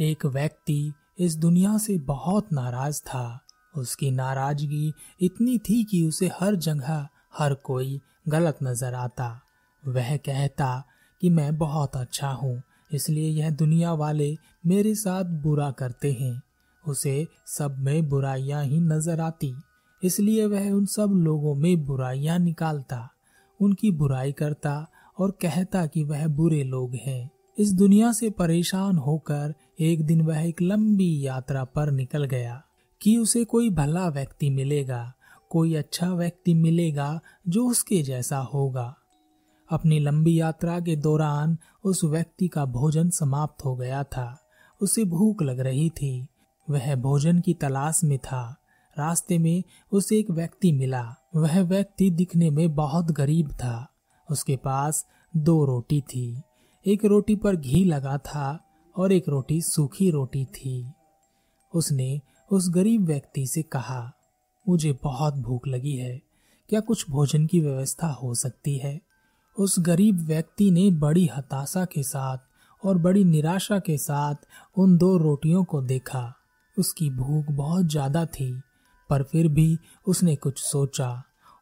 एक व्यक्ति इस दुनिया से बहुत नाराज़ था। उसकी नाराज़गी इतनी थी कि उसे हर जगह हर कोई गलत नज़र आता। वह कहता कि मैं बहुत अच्छा हूँ, इसलिए यह दुनिया वाले मेरे साथ बुरा करते हैं। उसे सब में बुराइयाँ ही नज़र आती, इसलिए वह उन सब लोगों में बुराइयाँ निकालता। उनकी बुराई करता और कहता कि वह बुरे लोग हैं। इस दुनिया से परेशान होकर एक दिन वह एक लंबी यात्रा पर निकल गया कि उसे कोई भला व्यक्ति मिलेगा, कोई अच्छा व्यक्ति मिलेगा जो उसके जैसा होगा। अपनी लंबी यात्रा के दौरान उस व्यक्ति का भोजन समाप्त हो गया था। उसे भूख लग रही थी। वह भोजन की तलाश में था। रास्ते में उसे एक व्यक्ति मिला। वह व्यक्ति दिखने में बहुत गरीब था। उसके पास दो रोटी थी। एक रोटी पर घी लगा था। और एक रोटी सूखी रोटी थी। उसने उस गरीब व्यक्ति से कहा, मुझे बहुत भूख लगी है। क्या कुछ भोजन की व्यवस्था हो सकती है? उस गरीब व्यक्ति ने बड़ी हताशा के साथ और बड़ी निराशा के साथ उन दो रोटियों को देखा। उसकी भूख बहुत ज़्यादा थी, पर फिर भी उसने कुछ सोचा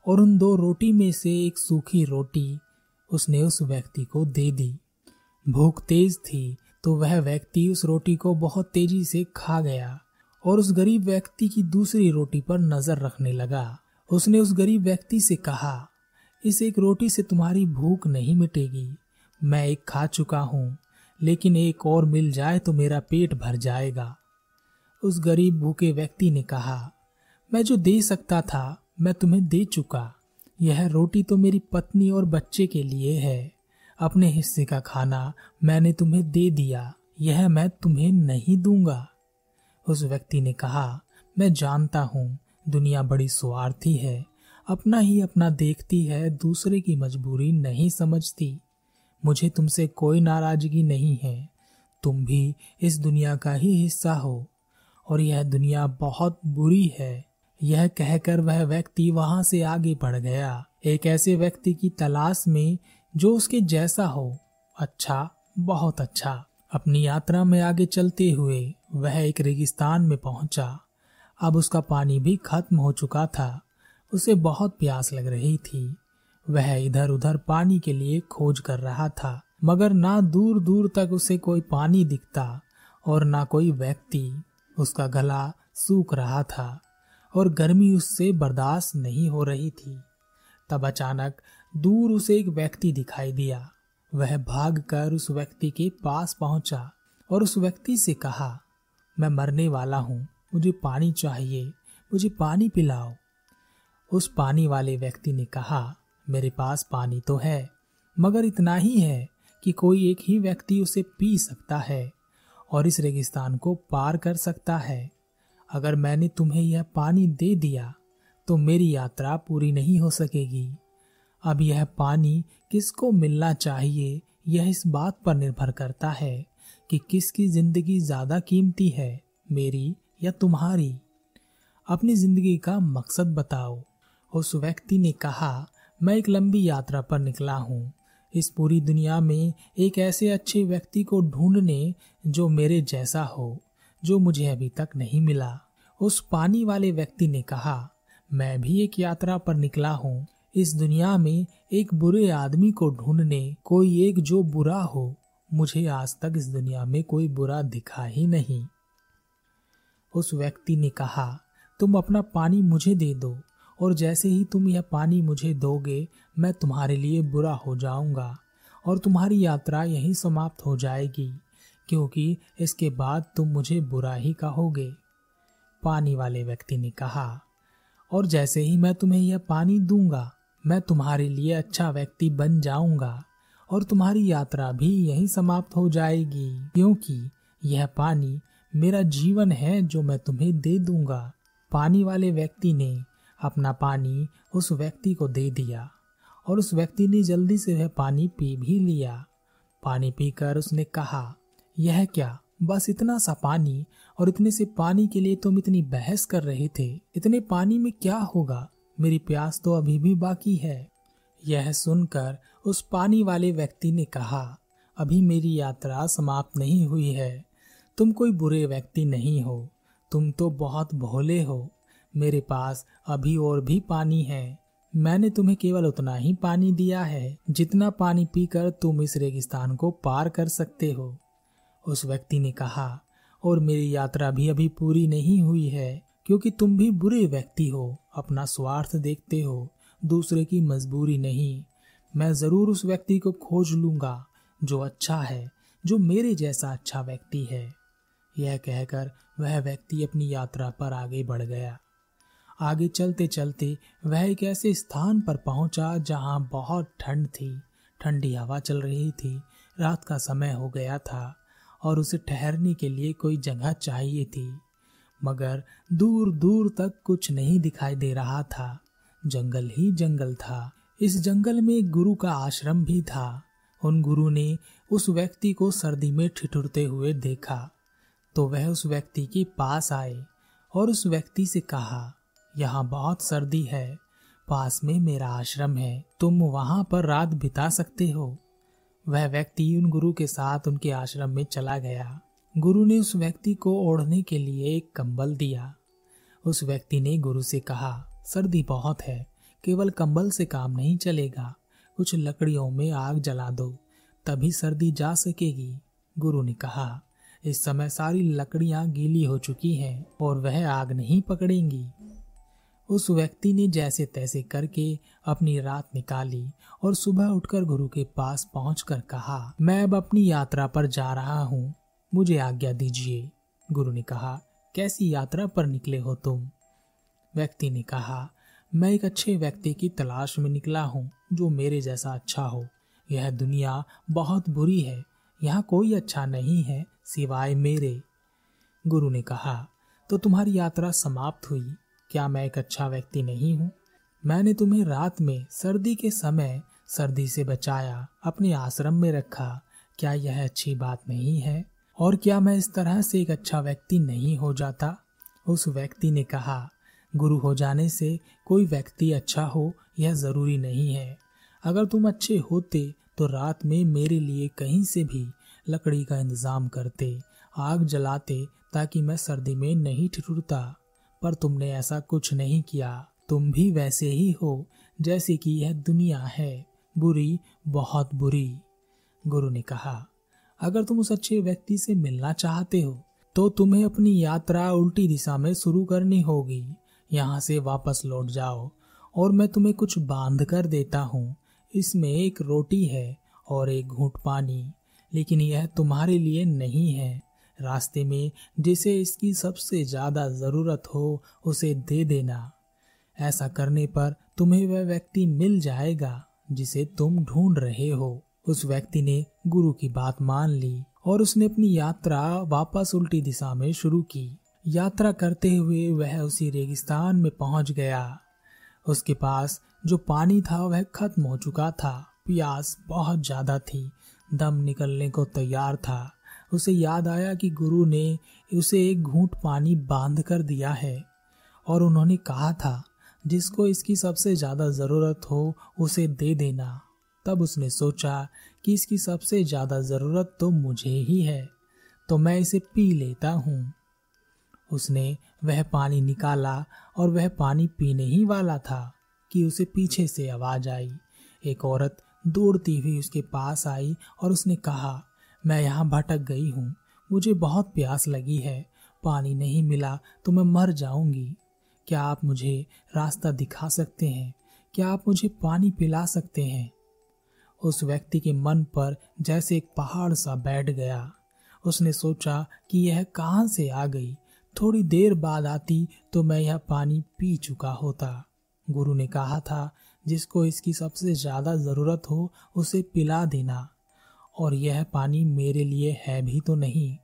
और उन दो रोटी में से एक सूखी रोटी उसने उस व्यक्ति को दे दी। भूख तेज थी तो वह व्यक्ति उस रोटी को बहुत तेज़ी से खा गया और उस गरीब व्यक्ति की दूसरी रोटी पर नज़र रखने लगा। उसने उस गरीब व्यक्ति से कहा, इस एक रोटी से तुम्हारी भूख नहीं मिटेगी। मैं एक खा चुका हूँ, लेकिन एक और मिल जाए तो मेरा पेट भर जाएगा। उस गरीब भूखे व्यक्ति ने कहा, मैं जो दे सकता था, मैं तुम्हें दे चुका। यह रोटी तो मेरी पत्नी और बच्चे के लिए है। अपने हिस्से का खाना मैंने तुम्हें दे दिया, यह मैं तुम्हें नहीं दूँगा। उस व्यक्ति ने कहा, मैं जानता हूँ, दुनिया बड़ी स्वार्थी है, अपना ही अपना देखती है, दूसरे की मजबूरी नहीं समझती। मुझे तुमसे कोई नाराज़गी नहीं है, तुम भी इस दुनिया का ही हिस्सा हो, और यह दुनिया बहुत बुरी है। यह कहकर वह व्यक्ति वहाँ से आगे बढ़ गया। एक ऐसे व्यक्ति की तलाश में जो उसके जैसा हो अच्छा बहुत अच्छा। अपनी यात्रा में आगे चलते हुए वह एक रेगिस्तान में पहुँचा। अब उसका पानी भी खत्म हो चुका था। उसे बहुत प्यास लग रही थी। वह इधर उधर पानी के लिए खोज कर रहा था। मगर ना दूर दूर तक उसे कोई पानी दिखता और ना कोई व्यक्ति। उसका गला सूख रहा था और गर्मी उससे बर्दाश्त नहीं हो रही थी। तब अचानक दूर उसे एक व्यक्ति दिखाई दिया। वह भागकर उस व्यक्ति के पास पहुँचा और उस व्यक्ति से कहा, मैं मरने वाला हूँ, मुझे पानी चाहिए, मुझे पानी पिलाओ। उस पानी वाले व्यक्ति ने कहा, मेरे पास पानी तो है, मगर इतना ही है कि कोई एक ही व्यक्ति उसे पी सकता है और इस रेगिस्तान को पार कर सकता है। अगर मैंने तुम्हें यह पानी दे दिया तो मेरी यात्रा पूरी नहीं हो सकेगी। अब यह पानी किसको मिलना चाहिए, यह इस बात पर निर्भर करता है कि किसकी ज़िंदगी ज़्यादा कीमती है, मेरी या तुम्हारी। अपनी ज़िंदगी का मकसद बताओ। उस व्यक्ति ने कहा, मैं एक लंबी यात्रा पर निकला हूँ। इस पूरी दुनिया में एक ऐसे अच्छे व्यक्ति को ढूँढने जो मेरे जैसा हो, जो मुझे अभी तक नहीं मिला। उस पानी वाले व्यक्ति ने कहा, मैं भी एक यात्रा पर निकला हूँ। इस दुनिया में एक बुरे आदमी को ढूँढने कोई एक जो बुरा हो, मुझे आज तक इस दुनिया में कोई बुरा दिखा ही नहीं। उस व्यक्ति ने कहा, तुम अपना पानी मुझे दे दो, और जैसे ही तुम यह पानी मुझे दोगे, मैं तुम्हारे लिए बुरा हो जाऊँगा, और तुम्हारी यात्रा यहीं समाप्त हो जाएगी, क्योंकि इसके बाद तुम मुझे बुरा ही कहोगे। पानी वाले व्यक्ति ने कहा, और जैसे ही मैं तुम्हें यह पानी दूँगा मैं तुम्हारे लिए अच्छा व्यक्ति बन जाऊँगा और तुम्हारी यात्रा भी यहीं समाप्त हो जाएगी, क्योंकि यह पानी मेरा जीवन है जो मैं तुम्हें दे दूँगा। पानी वाले व्यक्ति ने अपना पानी उस व्यक्ति को दे दिया और उस व्यक्ति ने जल्दी से वह पानी पी भी लिया। पानी पीकर उसने कहा, यह क्या? बस इतना सा पानी और इतने से पानी के लिए तुम इतनी बहस कर रहे थे। इतने पानी में क्या होगा? मेरी प्यास तो अभी भी बाकी है। यह सुनकर उस पानी वाले व्यक्ति ने कहा, अभी मेरी यात्रा समाप्त नहीं हुई है। तुम कोई बुरे व्यक्ति नहीं हो। तुम तो बहुत भोले हो। मेरे पास अभी और भी पानी है। मैंने तुम्हें केवल उतना ही पानी दिया है, जितना पानी पीकर तुम इस रेगिस्तान को पार कर सकते हो। उस व्यक्ति ने कहा, और मेरी यात्रा भी अभी पूरी नहीं हुई है। क्योंकि तुम भी बुरे व्यक्ति हो, अपना स्वार्थ देखते हो, दूसरे की मजबूरी नहीं। मैं ज़रूर उस व्यक्ति को खोज लूँगा जो अच्छा है, जो मेरे जैसा अच्छा व्यक्ति है। यह कहकर वह व्यक्ति अपनी यात्रा पर आगे बढ़ गया। आगे चलते चलते वह एक ऐसे स्थान पर पहुँचा जहाँ बहुत ठंड थी, ठंडी हवा चल रही थी, रात का समय हो गया था, और उसे ठहरने के लिए कोई जगह चाहिए थी। मगर दूर दूर तक कुछ नहीं दिखाई दे रहा था। जंगल ही जंगल था। इस जंगल में गुरु का आश्रम भी था। उन गुरु ने उस व्यक्ति को सर्दी में ठिठुरते हुए देखा। तो वह उस व्यक्ति के पास आए और उस व्यक्ति से कहा, यहाँ बहुत सर्दी है। पास में मेरा आश्रम है। तुम वहाँ पर रात बिता सकते हो। वह व्यक्ति उन गुरु के साथ उनके आश्रम में चला गया। गुरु ने उस व्यक्ति को ओढ़ने के लिए एक कंबल दिया। उस व्यक्ति ने गुरु से कहा, सर्दी बहुत है, केवल कंबल से काम नहीं चलेगा। कुछ लकड़ियों में आग जला दो, तभी सर्दी जा सकेगी। गुरु ने कहा, इस समय सारी लकड़ियाँ गीली हो चुकी हैं और वह आग नहीं पकड़ेंगी। उस व्यक्ति ने जैसे तैसे करके अपनी रात निकाली और सुबह उठकर गुरु के पास पहुंचकर कहा, मैं अब अपनी यात्रा पर जा रहा हूँ। मुझे आज्ञा दीजिए। गुरु ने कहा, कैसी यात्रा पर निकले हो तुम? व्यक्ति ने कहा, मैं एक अच्छे व्यक्ति की तलाश में निकला हूँ, जो मेरे जैसा अच्छा हो। यह दुनिया बहुत बुरी है। यहाँ कोई अच्छा नहीं है सिवाय मेरे। गुरु ने कहा तो तुम्हारी यात्रा समाप्त हुई। क्या मैं एक अच्छा व्यक्ति नहीं हूँ? मैंने तुम्हें रात में सर्दी के समय सर्दी से बचाया, अपने आश्रम में रखा। क्या यह अच्छी बात नहीं है? और क्या मैं इस तरह से एक अच्छा व्यक्ति नहीं हो जाता? उस व्यक्ति ने कहा, गुरु हो जाने से कोई व्यक्ति अच्छा हो यह ज़रूरी नहीं है। अगर तुम अच्छे होते तो रात में मेरे लिए कहीं से भी लकड़ी का इंतज़ाम करते, आग जलाते, ताकि मैं सर्दी में नहीं ठिठुरता। पर तुमने ऐसा कुछ नहीं किया। तुम भी वैसे ही हो, जैसे कि यह दुनिया है। बुरी बहुत बुरी। गुरु ने कहा अगर तुम उस अच्छे व्यक्ति से मिलना चाहते हो तो तुम्हें अपनी यात्रा उल्टी दिशा में शुरू करनी होगी। यहाँ से वापस लौट जाओ, और मैं तुम्हें कुछ बाँध कर देता हूँ। इसमें एक रोटी है और एक घूट पानी, लेकिन यह तुम्हारे लिए नहीं है। रास्ते में जिसे इसकी सबसे ज़्यादा ज़रूरत हो, उसे दे देना। ऐसा करने पर तुम्हें वह व्यक्ति मिल जाएगा, जिसे तुम ढूंढ रहे हो। उस व्यक्ति ने गुरु की बात मान ली और उसने अपनी यात्रा वापस उल्टी दिशा में शुरू की। यात्रा करते हुए वह उसी रेगिस्तान में पहुँच गया। उसके पास जो पानी था वह खत्म हो चुका था। प्यास बहुत ज़्यादा थी। दम निकलने को तैयार था। उसे याद आया कि गुरु ने उसे एक घूंट पानी बाँध कर दिया है और उन्होंने कहा था, जिसको इसकी सबसे ज़्यादा ज़रूरत हो, उसे दे देना। तब उसने सोचा कि इसकी सबसे ज़्यादा ज़रूरत तो मुझे ही है तो मैं इसे पी लेता हूँ। उसने वह पानी निकाला और वह पानी पीने ही वाला था कि उसे पीछे से आवाज़ आई। एक औरत दौड़ती हुई उसके पास आई और उसने कहा, मैं यहाँ भटक गई हूँ, मुझे बहुत प्यास लगी है, पानी नहीं मिला तो मैं मर जाऊँगी। क्या आप मुझे रास्ता दिखा सकते हैं? क्या आप मुझे पानी पिला सकते हैं? उस व्यक्ति के मन पर जैसे एक पहाड़ सा बैठ गया। उसने सोचा कि यह कहाँ से आ गई। थोड़ी देर बाद आती तो मैं यह पानी पी चुका होता। गुरु ने कहा था, जिसको इसकी सबसे ज़्यादा ज़रूरत हो, उसे पिला देना। और यह पानी मेरे लिए है भी तो नहीं।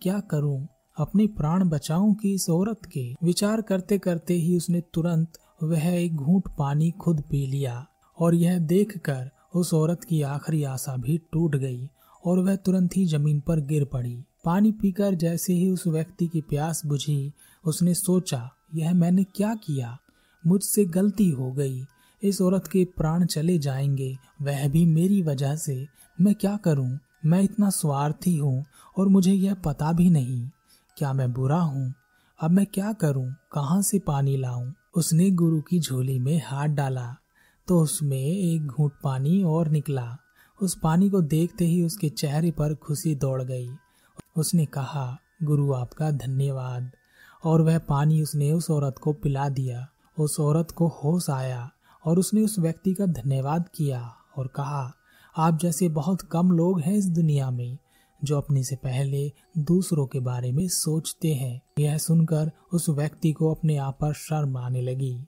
क्या करूँ? अपने प्राण बचाऊं कि इस औरत के? विचार करते करते ही उसने तुरंत वह एक घूंट पानी खुद पी लिया। और यह देखकर उस औरत की आखिरी आशा भी टूट गई और वह तुरंत ही ज़मीन पर गिर पड़ी। पानी पीकर जैसे ही उस व्यक्ति की प्यास बुझी, उसने सोचा, यह मैंने क्या किया? मुझसे गलती हो गई। इस औरत के प्राण चले जाएँगे। वह भी मेरी वजह से। मैं क्या करूँ? मैं इतना स्वार्थी हूँ और मुझे यह पता भी नहीं। क्या मैं बुरा हूँ? अब मैं क्या करूँ? कहाँ से पानी लाऊं? उसने गुरु की झोली में हाथ डाला। तो उसमें एक घूंट पानी और निकला। उस पानी को देखते ही उसके चेहरे पर खुशी दौड़ गई। उसने कहा, गुरु आपका धन्यवाद। और वह पानी उसने उस औरत को पिला दिया। उस औरत को होश आया और उसने उस व्यक्ति का धन्यवाद किया और कहा, आप जैसे बहुत कम लोग हैं इस दुनिया में, जो अपने से पहले दूसरों के बारे में सोचते हैं। यह सुनकर उस व्यक्ति को अपने आप पर शर्म आने लगी।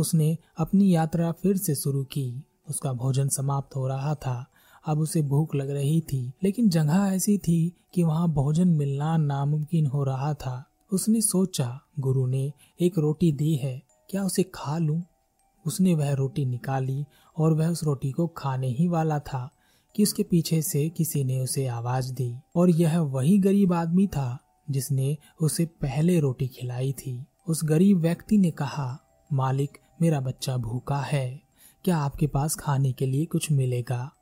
उसने अपनी यात्रा फिर से शुरू की। उसका भोजन समाप्त हो रहा था। अब उसे भूख लग रही थी, लेकिन जगह ऐसी थी कि वहाँ भोजन मिलना नामुमकिन हो रहा था। उसने सोचा, गुरु ने एक रोटी दी है, क्या उसे खा लूँ? उसने वह रोटी निकाली और वह उस रोटी को खाने ही वाला था, कि उसके पीछे से किसी ने उसे आवाज़ दी। और यह वही गरीब आदमी था, जिसने उसे पहले रोटी खिलाई थी। उस गरीब व्यक्ति ने कहा, मालिक मेरा बच्चा भूखा है, क्या आपके पास खाने के लिए कुछ मिलेगा?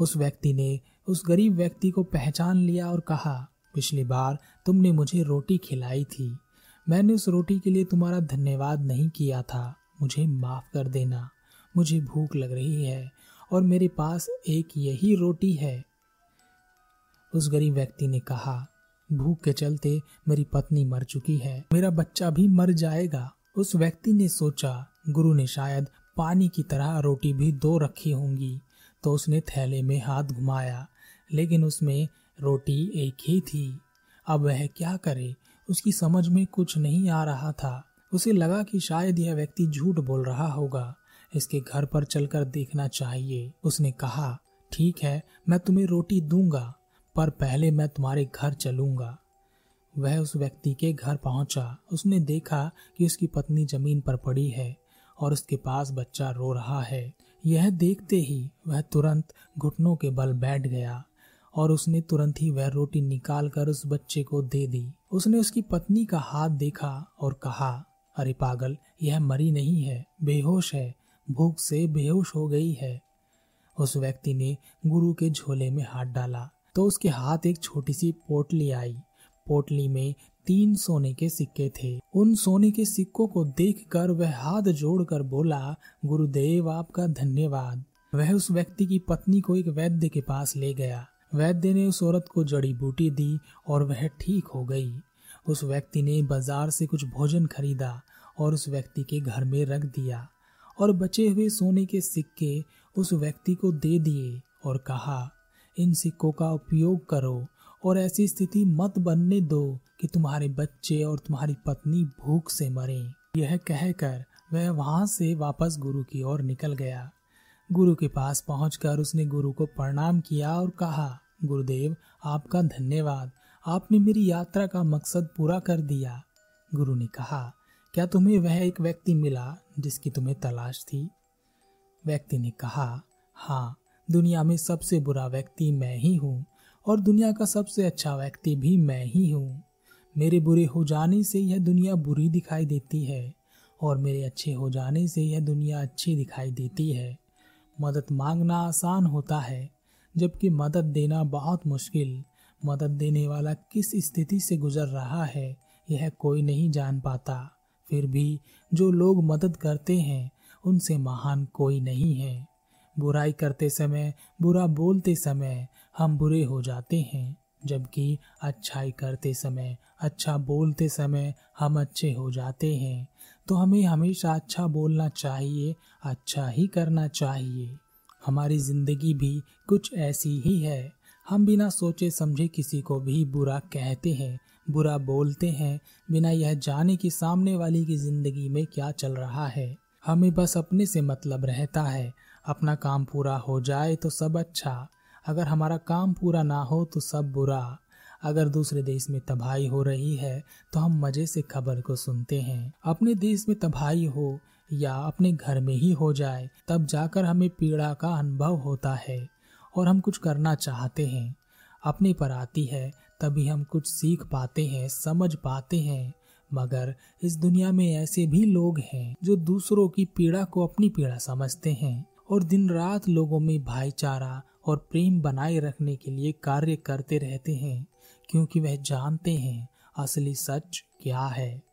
उस व्यक्ति ने उस गरीब व्यक्ति को पहचान लिया और कहा, पिछली बार तुमने मुझे रोटी खिलाई थी। मैंने उस रोटी के लिए तुम्हारा धन्यवाद नहीं किया था। मुझे माफ़ कर देना। मुझे भूख लग रही है और मेरे पास एक यही रोटी है। उस गरीब व्यक्ति ने कहा, भूख के चलते मेरी पत्नी मर चुकी है। मेरा बच्चा भी मर जाएगा। उस व्यक्ति ने सोचा, गुरु ने शायद पानी की तरह रोटी भी दो रखी होंगी। तो उसने थैले में हाथ घुमाया, लेकिन उसमें रोटी एक ही थी। अब वह क्या करे? उसकी समझ में कुछ नहीं आ रहा था। उसे लगा कि शायद यह व्यक्ति झूठ बोल रहा होगा। इसके घर पर चलकर देखना चाहिए। उसने कहा, ठीक है, मैं तुम्हें रोटी दूँगा, पर पहले मैं तुम्हारे घर चलूँगा। वह उस व्यक्ति के घर पहुँचा। उसने देखा कि उसकी पत्नी ज़मीन पर पड़ी है और उसके पास बच्चा रो रहा है। यह देखते ही वह तुरंत घुटनों के बल बैठ गया और उसने तुरंत ही वह रोटी निकाल कर उस बच्चे को दे दी। उसने उसकी पत्नी का हाथ देखा और कहा, अरे पागल, यह मरी नहीं है, बेहोश है, भूख से बेहोश हो गई है। उस व्यक्ति ने गुरु के झोले में हाथ डाला तो उसके हाथ एक छोटी सी पोटली आई। पोटली में तीन सोने के सिक्के थे। उन सोने के सिक्कों को देखकर वह हाथ जोड़कर बोला, गुरुदेव, आपका धन्यवाद। वह उस व्यक्ति की पत्नी को एक वैद्य के पास ले गया। वैद्य ने उस औरत को जड़ी बूटी दी और वह ठीक हो गई। उस व्यक्ति ने बाज़ार से कुछ भोजन खरीदा और उस व्यक्ति के घर में रख दिया और बचे हुए सोने के सिक्के उस व्यक्ति को दे दिए और कहा, इन सिक्कों का उपयोग करो। और ऐसी स्थिति मत बनने दो कि तुम्हारे बच्चे और तुम्हारी पत्नी भूख से मरे। यह कहकर वह वहाँ से वापस गुरु की ओर निकल गया। गुरु के पास पहुंचकर उसने गुरु को प्रणाम किया और कहा, गुरुदेव, आपका धन्यवाद। आपने मेरी यात्रा का मकसद पूरा कर दिया। गुरु ने कहा, क्या तुम्हें वह एक व्यक्ति मिला जिसकी तुम्हें तलाश थी? व्यक्ति ने कहा हाँ दुनिया में सबसे बुरा व्यक्ति मैं ही हूँ। और दुनिया का सबसे अच्छा व्यक्ति भी मैं ही हूँ। मेरे बुरे हो जाने से यह दुनिया बुरी दिखाई देती है और मेरे अच्छे हो जाने से यह दुनिया अच्छी दिखाई देती है। मदद मांगना आसान होता है, जबकि मदद देना बहुत मुश्किल। मदद देने वाला किस स्थिति से गुजर रहा है, यह कोई नहीं जान पाता। फिर भी जो लोग मदद करते हैं, उनसे महान कोई नहीं है। बुराई करते समय, बुरा बोलते समय हम बुरे हो जाते हैं, जबकि अच्छाई करते समय अच्छा बोलते समय हम अच्छे हो जाते हैं। तो हमें हमेशा अच्छा बोलना चाहिए अच्छा ही करना चाहिए। हमारी ज़िंदगी भी कुछ ऐसी ही है। हम बिना सोचे समझे किसी को भी बुरा कहते हैं, बुरा बोलते हैं, बिना यह जाने कि सामने वाली की ज़िंदगी में क्या चल रहा है। हमें बस अपने से मतलब रहता है, अपना काम पूरा हो जाए तो सब अच्छा। अगर हमारा काम पूरा ना हो तो सब बुरा। अगर दूसरे देश में तबाही हो रही है तो हम मज़े से खबर को सुनते हैं। अपने देश में तबाही हो या अपने घर में ही हो जाए, तब जाकर हमें पीड़ा का अनुभव होता है और हम कुछ करना चाहते हैं। अपने पर आती है, तभी हम कुछ सीख पाते हैं, समझ पाते हैं। मगर इस दुनिया में ऐसे भी लोग हैं जो दूसरों की पीड़ा को अपनी पीड़ा समझते हैं और दिन रात लोगों में भाईचारा और प्रेम बनाए रखने के लिए कार्य करते रहते हैं, क्योंकि वह जानते हैं असली सच क्या है।